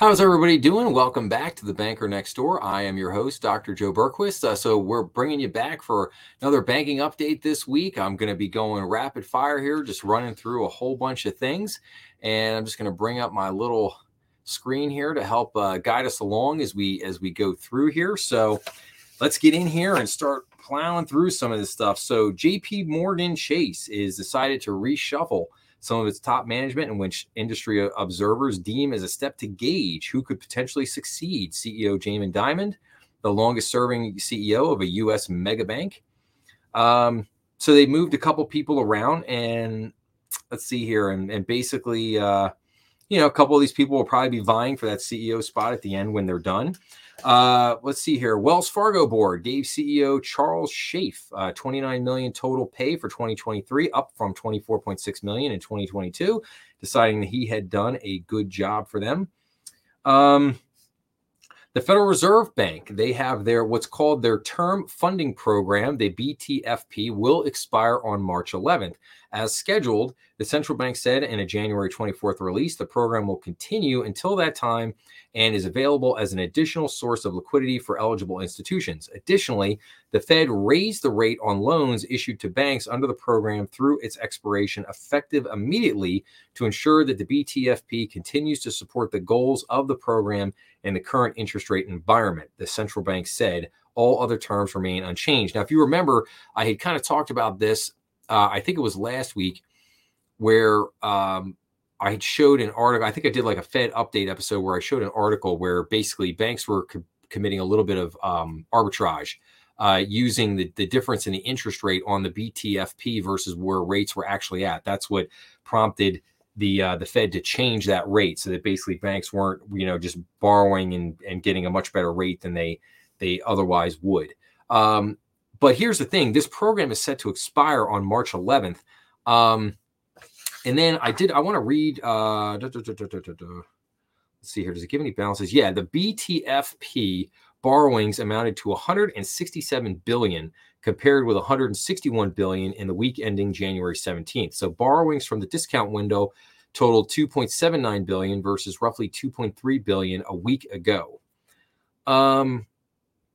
How's everybody doing? Welcome back to the Banker Next Door. I am your host, Dr. Joe Berquist. Uh, so we're bringing you back for another banking update this week. I'm going to be going rapid fire here, just running through a whole bunch of things, and I'm just going to bring up my little screen here to help uh, guide us along as we as we go through here. So let's get in here and start plowing through some of this stuff. So J.P. Morgan Chase is decided to reshuffle some of its top management, in which industry observers deem as a step to gauge who could potentially succeed CEO Jamie Dimon, the longest serving CEO of a U.S. mega bank. Um, so they moved a couple people around, and let's see here, and, and basically, uh, you know, a couple of these people will probably be vying for that CEO spot at the end when they're done. Uh, let's see here. Wells Fargo board gave CEO Charles Scharf uh, 29 million total pay for 2023, up from 24.6 million in 2022, deciding that he had done a good job for them. Um, the Federal Reserve Bank, they have their what's called their term funding program, the BTFP, will expire on March 11th. As scheduled, the central bank said in a January 24th release, the program will continue until that time and is available as an additional source of liquidity for eligible institutions. Additionally, the Fed raised the rate on loans issued to banks under the program through its expiration effective immediately to ensure that the BTFP continues to support the goals of the program in the current interest rate environment, the central bank said. All other terms remain unchanged. Now, if you remember, I had kind of talked about this, uh, I think it was last week, where um, I showed an article. I think I did like a Fed update episode where I showed an article where basically banks were co- committing a little bit of um, arbitrage uh, using the, the difference in the interest rate on the BTFP versus where rates were actually at. That's what prompted the uh, the Fed to change that rate so that basically banks weren't you know just borrowing and, and getting a much better rate than they they otherwise would. Um, but here's the thing: this program is set to expire on March 11th. Um, and then I did. I want to read. Uh, da, da, da, Let's see here. Does it give any balances? Yeah, the BTFP borrowings amounted to 167 billion compared with 161 billion in the week ending January 17th. So borrowings from the discount window totaled 2.79 billion versus roughly 2.3 billion a week ago. Um,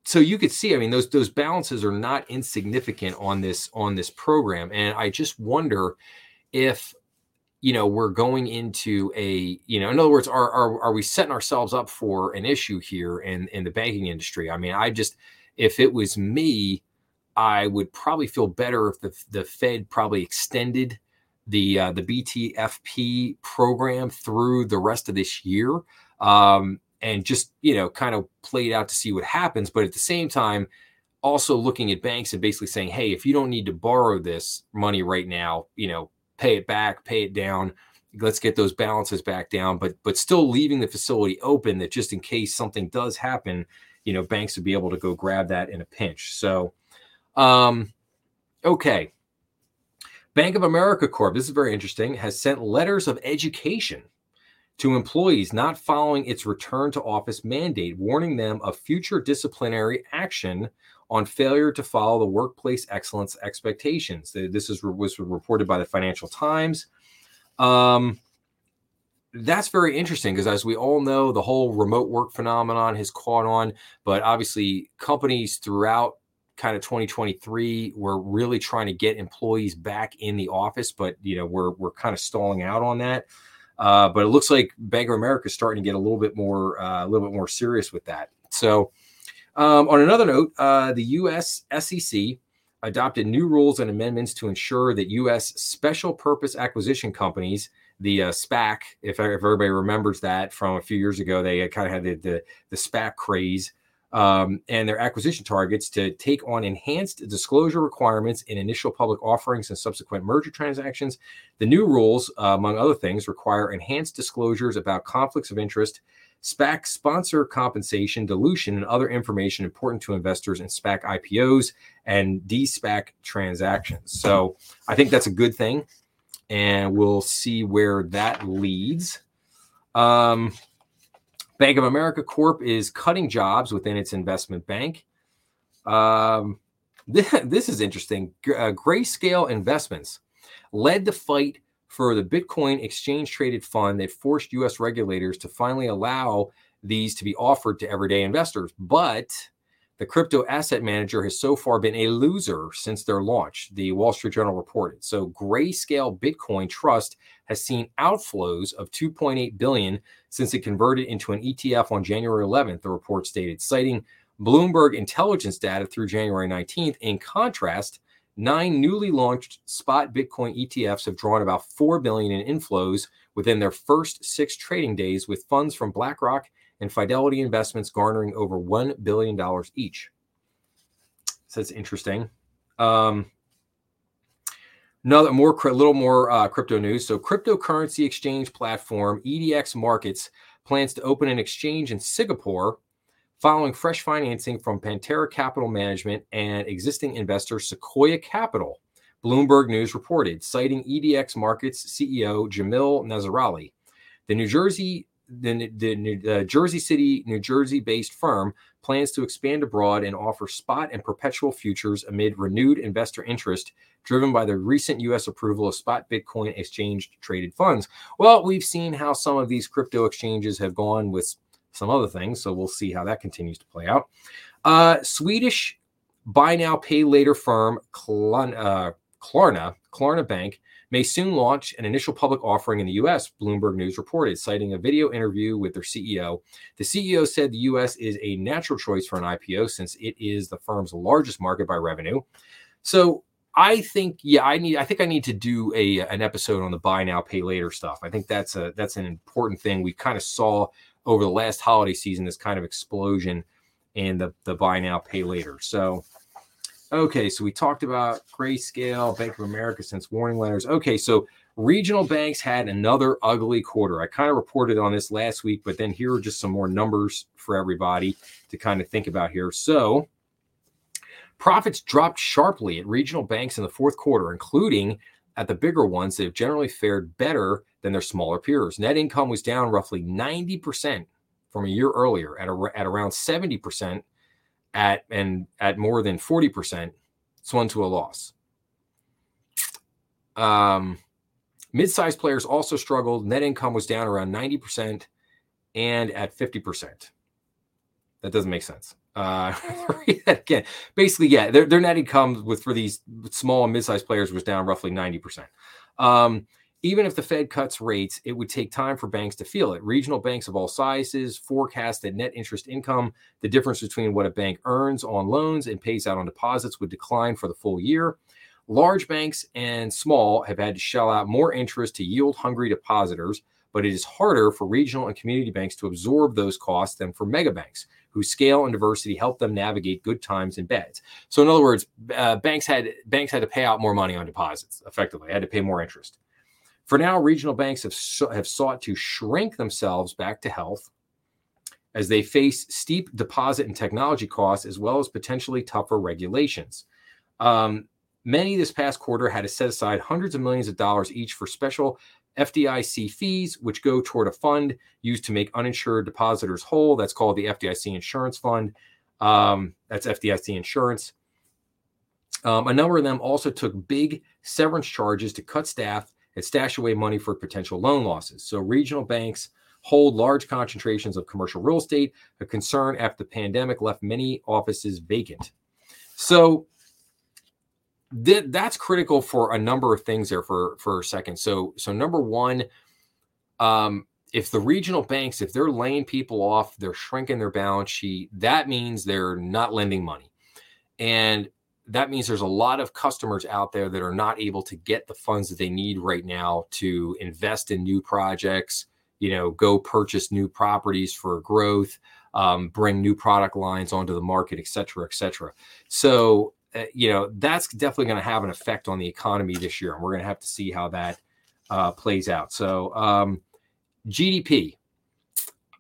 so you could see, I mean, those those balances are not insignificant on this on this program, and I just wonder if you know we're going into a you know in other words are are, are we setting ourselves up for an issue here in in the banking industry? I mean i just if it was me i would probably feel better if the, the fed probably extended the uh, the btfp program through the rest of this year. Um, and just you know kind of played out to see what happens but at the same time also looking at banks and basically saying hey if you don't need to borrow this money right now you know pay it back, pay it down. Let's get those balances back down, but but still leaving the facility open that just in case something does happen, you know, banks would be able to go grab that in a pinch. So, um, okay. Bank of America Corp, this is very interesting, has sent letters of education to employees not following its return to office mandate, warning them of future disciplinary action on failure to follow the workplace excellence expectations. This is was reported by the Financial Times. Um, that's very interesting because, as we all know, the whole remote work phenomenon has caught on. But obviously, companies throughout kind of 2023 were really trying to get employees back in the office, but you know we're we're kind of stalling out on that. Uh, but it looks like Bank of America is starting to get a little bit more uh, a little bit more serious with that. So um, on another note, uh, the U.S. SEC adopted new rules and amendments to ensure that U.S. special purpose acquisition companies, the uh, SPAC, if, if, everybody remembers that from a few years ago, they kind of had the, the, the SPAC craze. Um, and their acquisition targets to take on enhanced disclosure requirements in initial public offerings and subsequent merger transactions. The new rules, uh, among other things, require enhanced disclosures about conflicts of interest SPAC sponsor compensation, dilution, and other information important to investors in SPAC IPOs and de-SPAC transactions. So I think that's a good thing, and we'll see where that leads. Um, Bank of America Corp is cutting jobs within its investment bank. Um, this, this is interesting. Uh, Grayscale Investments led the fight for the Bitcoin exchange traded fund that forced US regulators to finally allow these to be offered to everyday investors. But the crypto asset manager has so far been a loser since their launch, the Wall Street Journal reported. So Grayscale Bitcoin Trust has seen outflows of 2.8 billion since it converted into an ETF on January 11th, the report stated, citing Bloomberg intelligence data through January 19th. In contrast, nine newly launched spot Bitcoin ETFs have drawn about 4 billion in inflows within their first 6 trading days with funds from BlackRock and Fidelity Investments garnering over $1 billion each. So that's interesting. Um, another more, a little more uh, crypto news. So, cryptocurrency exchange platform EDX Markets plans to open an exchange in Singapore following fresh financing from Pantera Capital Management and existing investor Sequoia Capital. Bloomberg News reported, citing EDX Markets CEO Jamil Nazarali. The New Jersey the, the uh, Jersey City, New Jersey based firm plans to expand abroad and offer spot and perpetual futures amid renewed investor interest driven by the recent U.S. approval of spot Bitcoin exchange traded funds. Well, we've seen how some of these crypto exchanges have gone with some other things, so we'll see how that continues to play out. Uh, Swedish buy now, pay later firm Klarna, uh, Klarna, Klarna Bank may soon launch an initial public offering in the US, Bloomberg News reported, citing a video interview with their CEO. The CEO said the US is a natural choice for an IPO since it is the firm's largest market by revenue. So I think, yeah, I need. I think I need to do a an episode on the buy now, pay later stuff. I think that's a that's an important thing. We kind of saw over the last holiday season this kind of explosion in the the buy now, pay later. So Okay, so we talked about Grayscale, Bank of America since warning letters. Okay, so regional banks had another ugly quarter. I kind of reported on this last week, but then here are just some more numbers for everybody to kind of think about here. So, profits dropped sharply at regional banks in the fourth quarter, including at the bigger ones that have generally fared better than their smaller peers. Net income was down roughly 90% from a year earlier at, a, at around 70% at and at more than 40% swung to a loss. Um, mid-sized players also struggled. Net income was down around 90% and at 50%. That doesn't make sense. Uh, again, basically, yeah, their, their net income with for these small and mid-sized players was down roughly 90%. Um, even if the Fed cuts rates, it would take time for banks to feel it. Regional banks of all sizes forecast that net interest income, the difference between what a bank earns on loans and pays out on deposits, would decline for the full year. Large banks and small have had to shell out more interest to yield hungry depositors, but it is harder for regional and community banks to absorb those costs than for mega banks, whose scale and diversity help them navigate good times and bads. So, in other words, uh, banks had banks had to pay out more money on deposits. Effectively, had to pay more interest. For now, regional banks have, have sought to shrink themselves back to health as they face steep deposit and technology costs, as well as potentially tougher regulations. Um, many this past quarter had to set aside hundreds of millions of dollars each for special FDIC fees, which go toward a fund used to make uninsured depositors whole. That's called the FDIC Insurance Fund. Um, that's FDIC Insurance. Um, a number of them also took big severance charges to cut staff and stash away money for potential loan losses. So regional banks hold large concentrations of commercial real estate, a concern after the pandemic left many offices vacant. So th- that's critical for a number of things there for for a second. So so number one, um, if the regional banks, if they're laying people off, they're shrinking their balance sheet, that means they're not lending money. And that means there's a lot of customers out there that are not able to get the funds that they need right now to invest in new projects you know go purchase new properties for growth um, bring new product lines onto the market et cetera et cetera. So uh, you know that's definitely going to have an effect on the economy this year and we're going to have to see how that uh, plays out. So um, gdp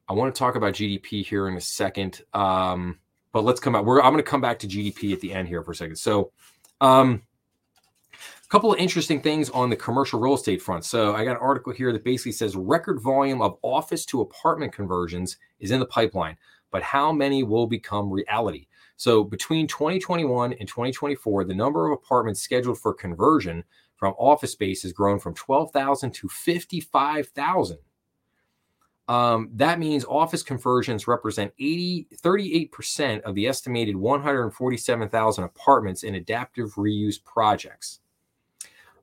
i want to talk about gdp here in a second. Um, but let's come out. We're, I'm going to come back to GDP at the end here for a second. So, um, a couple of interesting things on the commercial real estate front. So, I got an article here that basically says record volume of office to apartment conversions is in the pipeline, but how many will become reality? So, between 2021 and 2024, the number of apartments scheduled for conversion from office space has grown from 12,000 to 55,000. Um, that means office conversions represent 80, 38% of the estimated 147,000 apartments in adaptive reuse projects.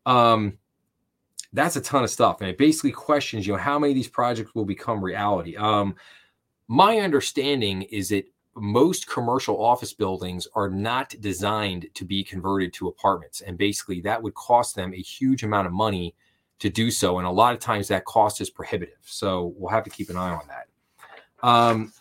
Um, that's a ton of stuff. And it basically questions, you know, how many of these projects will become reality. Um, my understanding is that most commercial office buildings are not designed to be converted to apartments. And basically, that would cost them a huge amount of money to do so. And a lot of times that cost is prohibitive. So we'll have to keep an eye on that. Um,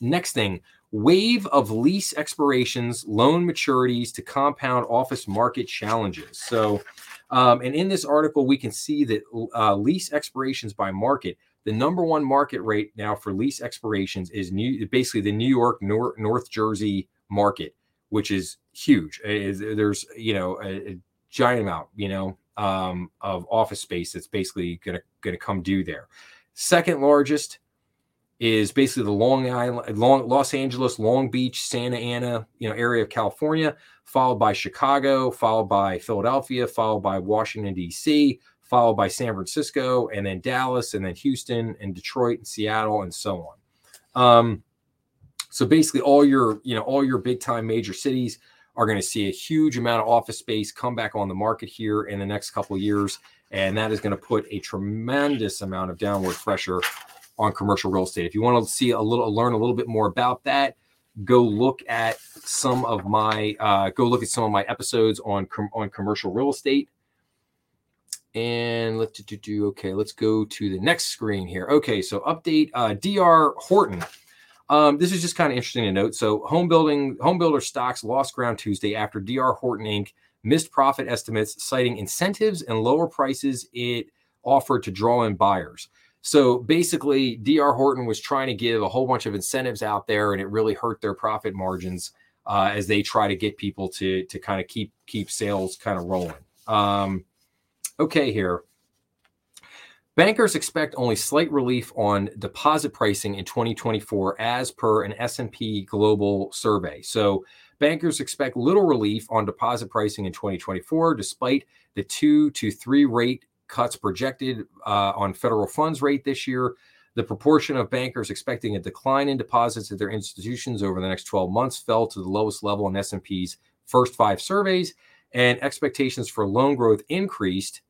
next thing wave of lease expirations, loan maturities to compound office market challenges. So, um, and in this article, we can see that uh, lease expirations by market the number one market rate now for lease expirations is new, basically the New York, North, North Jersey market, which is huge. there's you know a, a, giant amount you know um, of office space that's basically gonna gonna come due there. Second largest is basically the Long Island, Long, Los Angeles, Long Beach, Santa Ana, you know, area of California, followed by Chicago, followed by Philadelphia, followed by Washington D.C., followed by San Francisco, and then Dallas, and then Houston, and Detroit, and Seattle, and so on. Um, so basically, all your you know all your big time major cities are going to see a huge amount of office space come back on the market here in the next couple of years, and that is going to put a tremendous amount of downward pressure on commercial real estate. If you want to see a little, learn a little bit more about that, go look at some of my uh, go look at some of my episodes on com- on commercial real estate. And let's do, do do okay. Let's go to the next screen here. Okay, so update uh, DR Horton. Um, this is just kind of interesting to note. So, home building home builder stocks lost ground Tuesday after DR Horton Inc. missed profit estimates, citing incentives and lower prices it offered to draw in buyers. So basically, DR Horton was trying to give a whole bunch of incentives out there, and it really hurt their profit margins uh, as they try to get people to to kind of keep keep sales kind of rolling. Um, Okay, here. Bankers expect only slight relief on deposit pricing in 2024 as per an S&P Global survey. So, bankers expect little relief on deposit pricing in 2024 despite the 2 to 3 rate cuts projected uh, on federal funds rate this year. The proportion of bankers expecting a decline in deposits at their institutions over the next 12 months fell to the lowest level in S&P's first 5 surveys and expectations for loan growth increased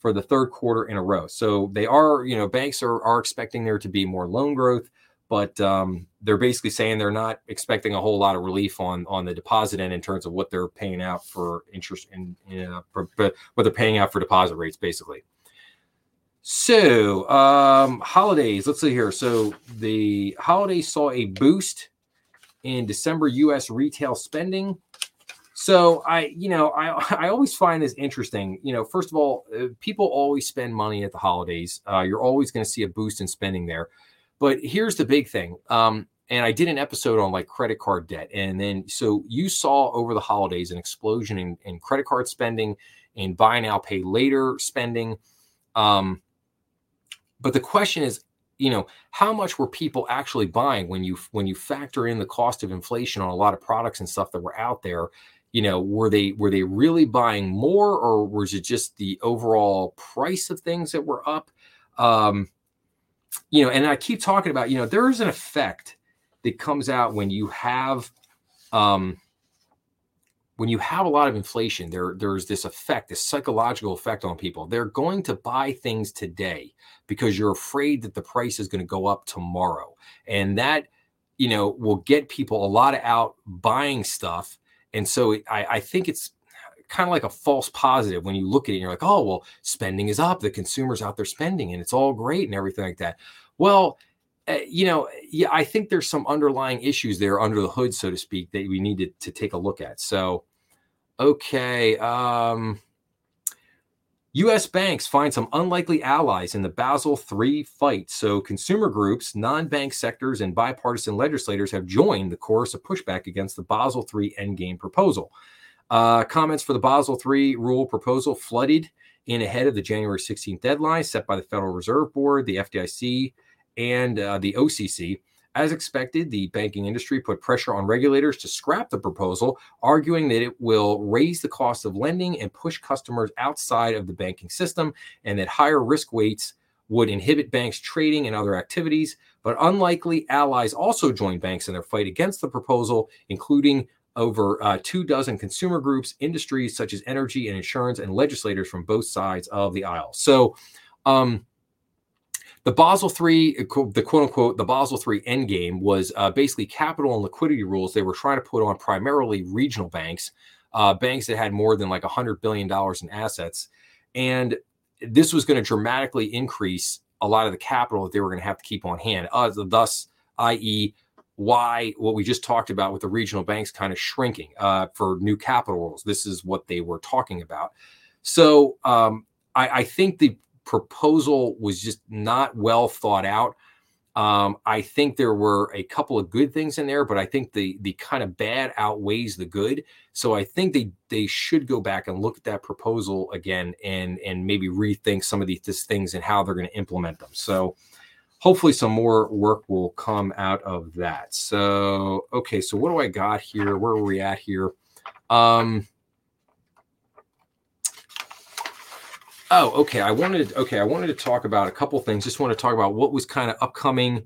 for the third quarter in a row. So they are, you know, banks are, are expecting there to be more loan growth, but um, they're basically saying they're not expecting a whole lot of relief on on the deposit end in terms of what they're paying out for interest and you know, for what they're paying out for deposit rates, basically. So um, holidays, let's see here. So the holidays saw a boost in December U.S. retail spending so I, you know, I I always find this interesting. You know, first of all, uh, people always spend money at the holidays. Uh, you're always going to see a boost in spending there. But here's the big thing. Um, and I did an episode on like credit card debt, and then so you saw over the holidays an explosion in, in credit card spending, and buy now pay later spending. Um, but the question is, you know, how much were people actually buying when you when you factor in the cost of inflation on a lot of products and stuff that were out there? You know were they were they really buying more or was it just the overall price of things that were up? Um you know and i keep talking about you know there is an effect that comes out when you have um when you have a lot of inflation there there's this effect this psychological effect on people. They're going to buy things today because you're afraid that the price is going to go up tomorrow. And that you know will get people a lot of out buying stuff and so I, I think it's kind of like a false positive when you look at it and you're like, oh, well, spending is up. The consumer's out there spending and it's all great and everything like that. Well, uh, you know, yeah, I think there's some underlying issues there under the hood, so to speak, that we need to, to take a look at. So, okay. Um, U.S. banks find some unlikely allies in the Basel III fight. So, consumer groups, non bank sectors, and bipartisan legislators have joined the chorus of pushback against the Basel III endgame proposal. Uh, comments for the Basel III rule proposal flooded in ahead of the January 16th deadline set by the Federal Reserve Board, the FDIC, and uh, the OCC. As expected, the banking industry put pressure on regulators to scrap the proposal, arguing that it will raise the cost of lending and push customers outside of the banking system, and that higher risk weights would inhibit banks' trading and other activities. But unlikely allies also joined banks in their fight against the proposal, including over uh, two dozen consumer groups, industries such as energy and insurance, and legislators from both sides of the aisle. So, um, the Basel III, the quote unquote, the Basel III endgame was uh, basically capital and liquidity rules they were trying to put on primarily regional banks, uh, banks that had more than like $100 billion in assets. And this was going to dramatically increase a lot of the capital that they were going to have to keep on hand. Uh, thus, i.e., why what we just talked about with the regional banks kind of shrinking uh, for new capital rules. This is what they were talking about. So um, I, I, think the proposal was just not well thought out. Um, I think there were a couple of good things in there, but I think the the kind of bad outweighs the good. So I think they they should go back and look at that proposal again and and maybe rethink some of these things and how they're going to implement them. So hopefully some more work will come out of that. So okay, so what do I got here? Where are we at here? Um, Oh, okay. I wanted okay, I wanted to talk about a couple things. Just want to talk about what was kind of upcoming.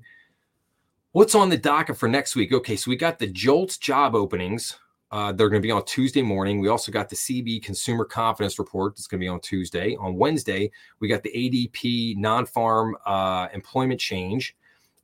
What's on the docket for next week? Okay, so we got the JOLTS job openings. Uh, they're going to be on Tuesday morning. We also got the CB Consumer Confidence Report. It's going to be on Tuesday. On Wednesday, we got the ADP non-farm uh, employment change.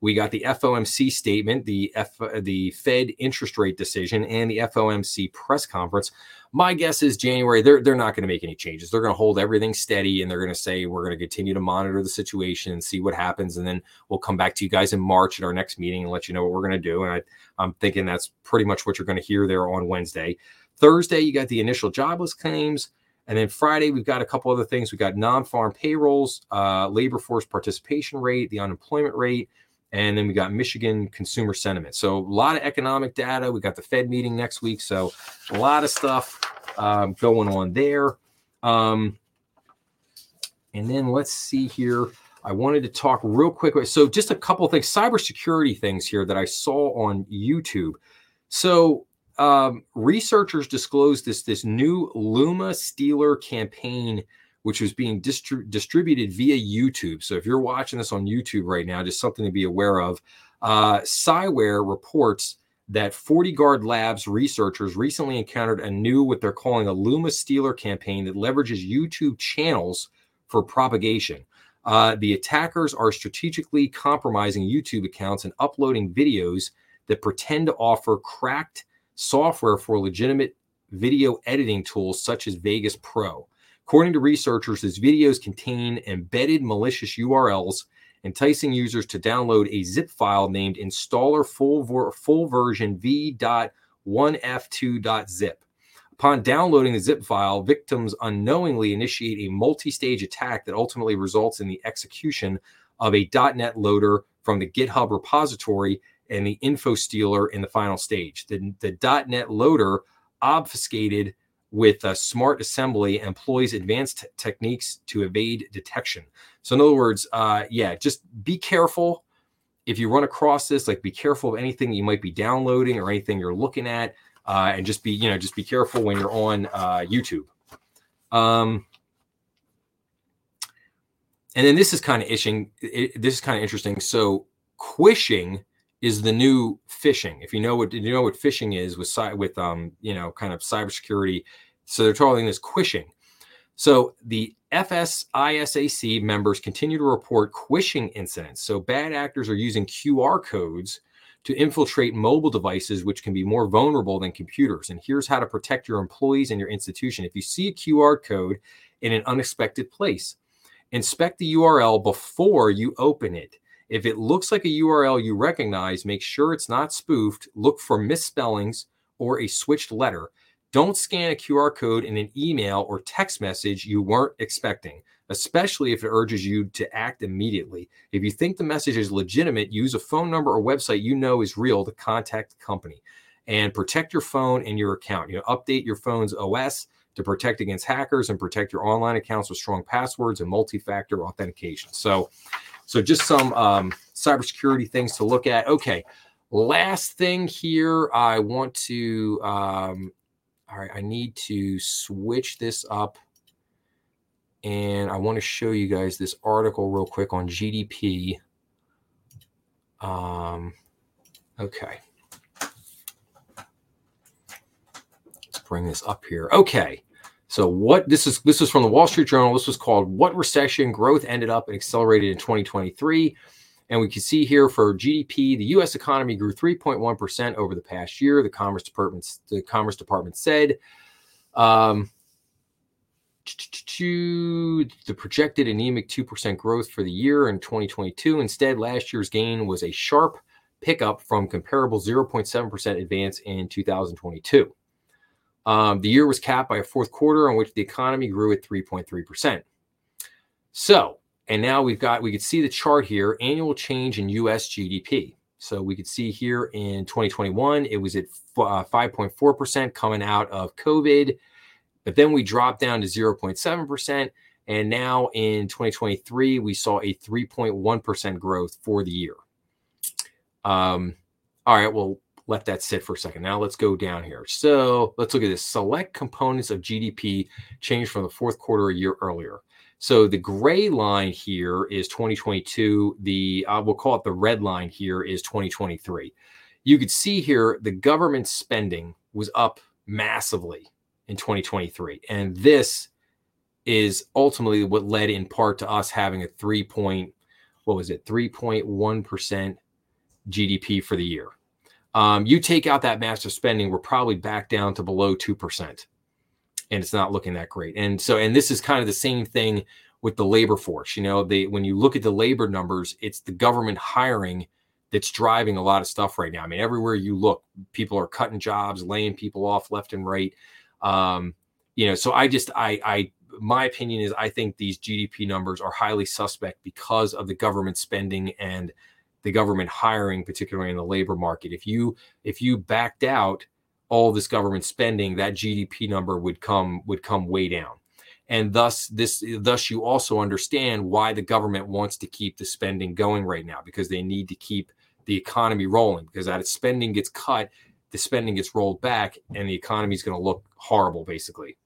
We got the FOMC statement, the F, the Fed interest rate decision, and the FOMC press conference. My guess is January. They're they're not going to make any changes. They're going to hold everything steady, and they're going to say we're going to continue to monitor the situation and see what happens, and then we'll come back to you guys in March at our next meeting and let you know what we're going to do. And I, I'm thinking that's pretty much what you're going to hear there on Wednesday. Thursday, you got the initial jobless claims. And then Friday, we've got a couple other things. We've got non farm payrolls, uh, labor force participation rate, the unemployment rate, and then we got Michigan consumer sentiment. So a lot of economic data. We got the Fed meeting next week. So a lot of stuff um, going on there. Um, and then let's see here. I wanted to talk real quick. So just a couple things, cybersecurity things here that I saw on YouTube. So um, researchers disclosed this this new Lumma Stealer campaign which was being distri- distributed via YouTube. So if you're watching this on YouTube right now, just something to be aware of. Uh, Cyware reports that FortiGuard Labs researchers recently encountered a new, what they're calling a Lumma Stealer campaign that leverages YouTube channels for propagation. Uh, the attackers are strategically compromising YouTube accounts and uploading videos that pretend to offer cracked software for legitimate video editing tools such as Vegas Pro. According to researchers, these videos contain embedded malicious URLs, enticing users to download a zip file named installer full, ver- full version v.1f2.zip. Upon downloading the zip file, victims unknowingly initiate a multi stage attack that ultimately results in the execution of a .NET loader from the GitHub repository and the info stealer in the final stage. The, the .NET loader obfuscated with uh, smart assembly employs advanced t- techniques to evade detection. So, in other words, uh, yeah, just be careful if you run across this. Like, be careful of anything you might be downloading or anything you're looking at, uh, and just be, you know, just be careful when you're on uh, YouTube. Um, and then this is kind of itching. It, this is kind of interesting. So, quishing is the new phishing. If you know what you know what phishing is with with um you know kind of cybersecurity, so they're calling this quishing. So the FSISAC members continue to report quishing incidents. So bad actors are using QR codes to infiltrate mobile devices, which can be more vulnerable than computers. And here's how to protect your employees and your institution. If you see a QR code in an unexpected place, inspect the URL before you open it. If it looks like a URL you recognize, make sure it's not spoofed. Look for misspellings or a switched letter. Don't scan a QR code in an email or text message you weren't expecting, especially if it urges you to act immediately. If you think the message is legitimate, use a phone number or website you know is real to contact the company and protect your phone and your account. You know, update your phone's OS to protect against hackers and protect your online accounts with strong passwords and multi-factor authentication. So, so just some um, cybersecurity things to look at. Okay, last thing here, I want to. Um, all right, I need to switch this up, and I want to show you guys this article real quick on GDP. Um, okay. Let's bring this up here. Okay. So what this is this is from the Wall Street Journal. This was called What Recession Growth Ended Up and Accelerated in 2023. And we can see here for GDP, the U.S. economy grew 3.1% over the past year. The Commerce Department, the Commerce Department said. Um, to the projected anemic 2% growth for the year in 2022. Instead, last year's gain was a sharp pickup from comparable 0.7% advance in 2022. Um, the year was capped by a fourth quarter in which the economy grew at 3.3%. So, and now we've got, we could see the chart here annual change in US GDP. So we could see here in 2021, it was at 5.4% uh, coming out of COVID. But then we dropped down to 0.7%. And now in 2023, we saw a 3.1% growth for the year. Um, all right, we'll let that sit for a second. Now let's go down here. So let's look at this. Select components of GDP changed from the fourth quarter a year earlier. So the gray line here is 2022. The uh, we'll call it the red line here is 2023. You could see here the government spending was up massively in 2023. And this is ultimately what led in part to us having a 3 point, what was it, 3.1% GDP for the year. Um, you take out that massive spending, we're probably back down to below 2%. And it's not looking that great. And so, and this is kind of the same thing with the labor force. You know, they when you look at the labor numbers, it's the government hiring that's driving a lot of stuff right now. I mean, everywhere you look, people are cutting jobs, laying people off left and right. Um, you know, so I just I I my opinion is I think these GDP numbers are highly suspect because of the government spending and the government hiring, particularly in the labor market. If you if you backed out all this government spending, that GDP number would come would come way down. And thus this thus you also understand why the government wants to keep the spending going right now because they need to keep the economy rolling because as spending gets cut, the spending gets rolled back and the economy is going to look horrible, basically.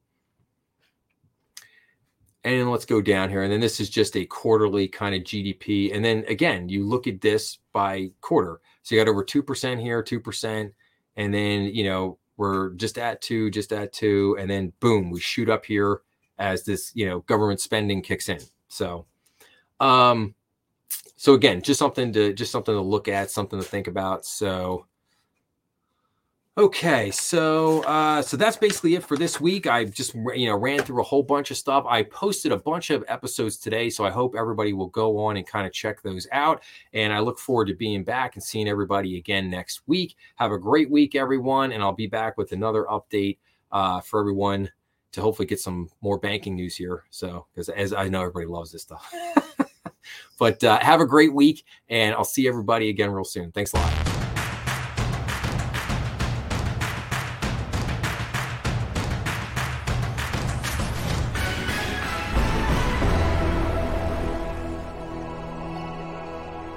And then let's go down here. And then this is just a quarterly kind of GDP. And then again, you look at this by quarter. So you got over 2% here, 2%. And then, you know, we're just at two, just at two. And then boom, we shoot up here as this, you know, government spending kicks in. So, um, so again, just something to just something to look at, something to think about. So, Okay, so uh, so that's basically it for this week. I just you know ran through a whole bunch of stuff. I posted a bunch of episodes today, so I hope everybody will go on and kind of check those out. And I look forward to being back and seeing everybody again next week. Have a great week, everyone, and I'll be back with another update uh, for everyone to hopefully get some more banking news here. So because as I know everybody loves this stuff. but uh, have a great week, and I'll see everybody again real soon. Thanks a lot.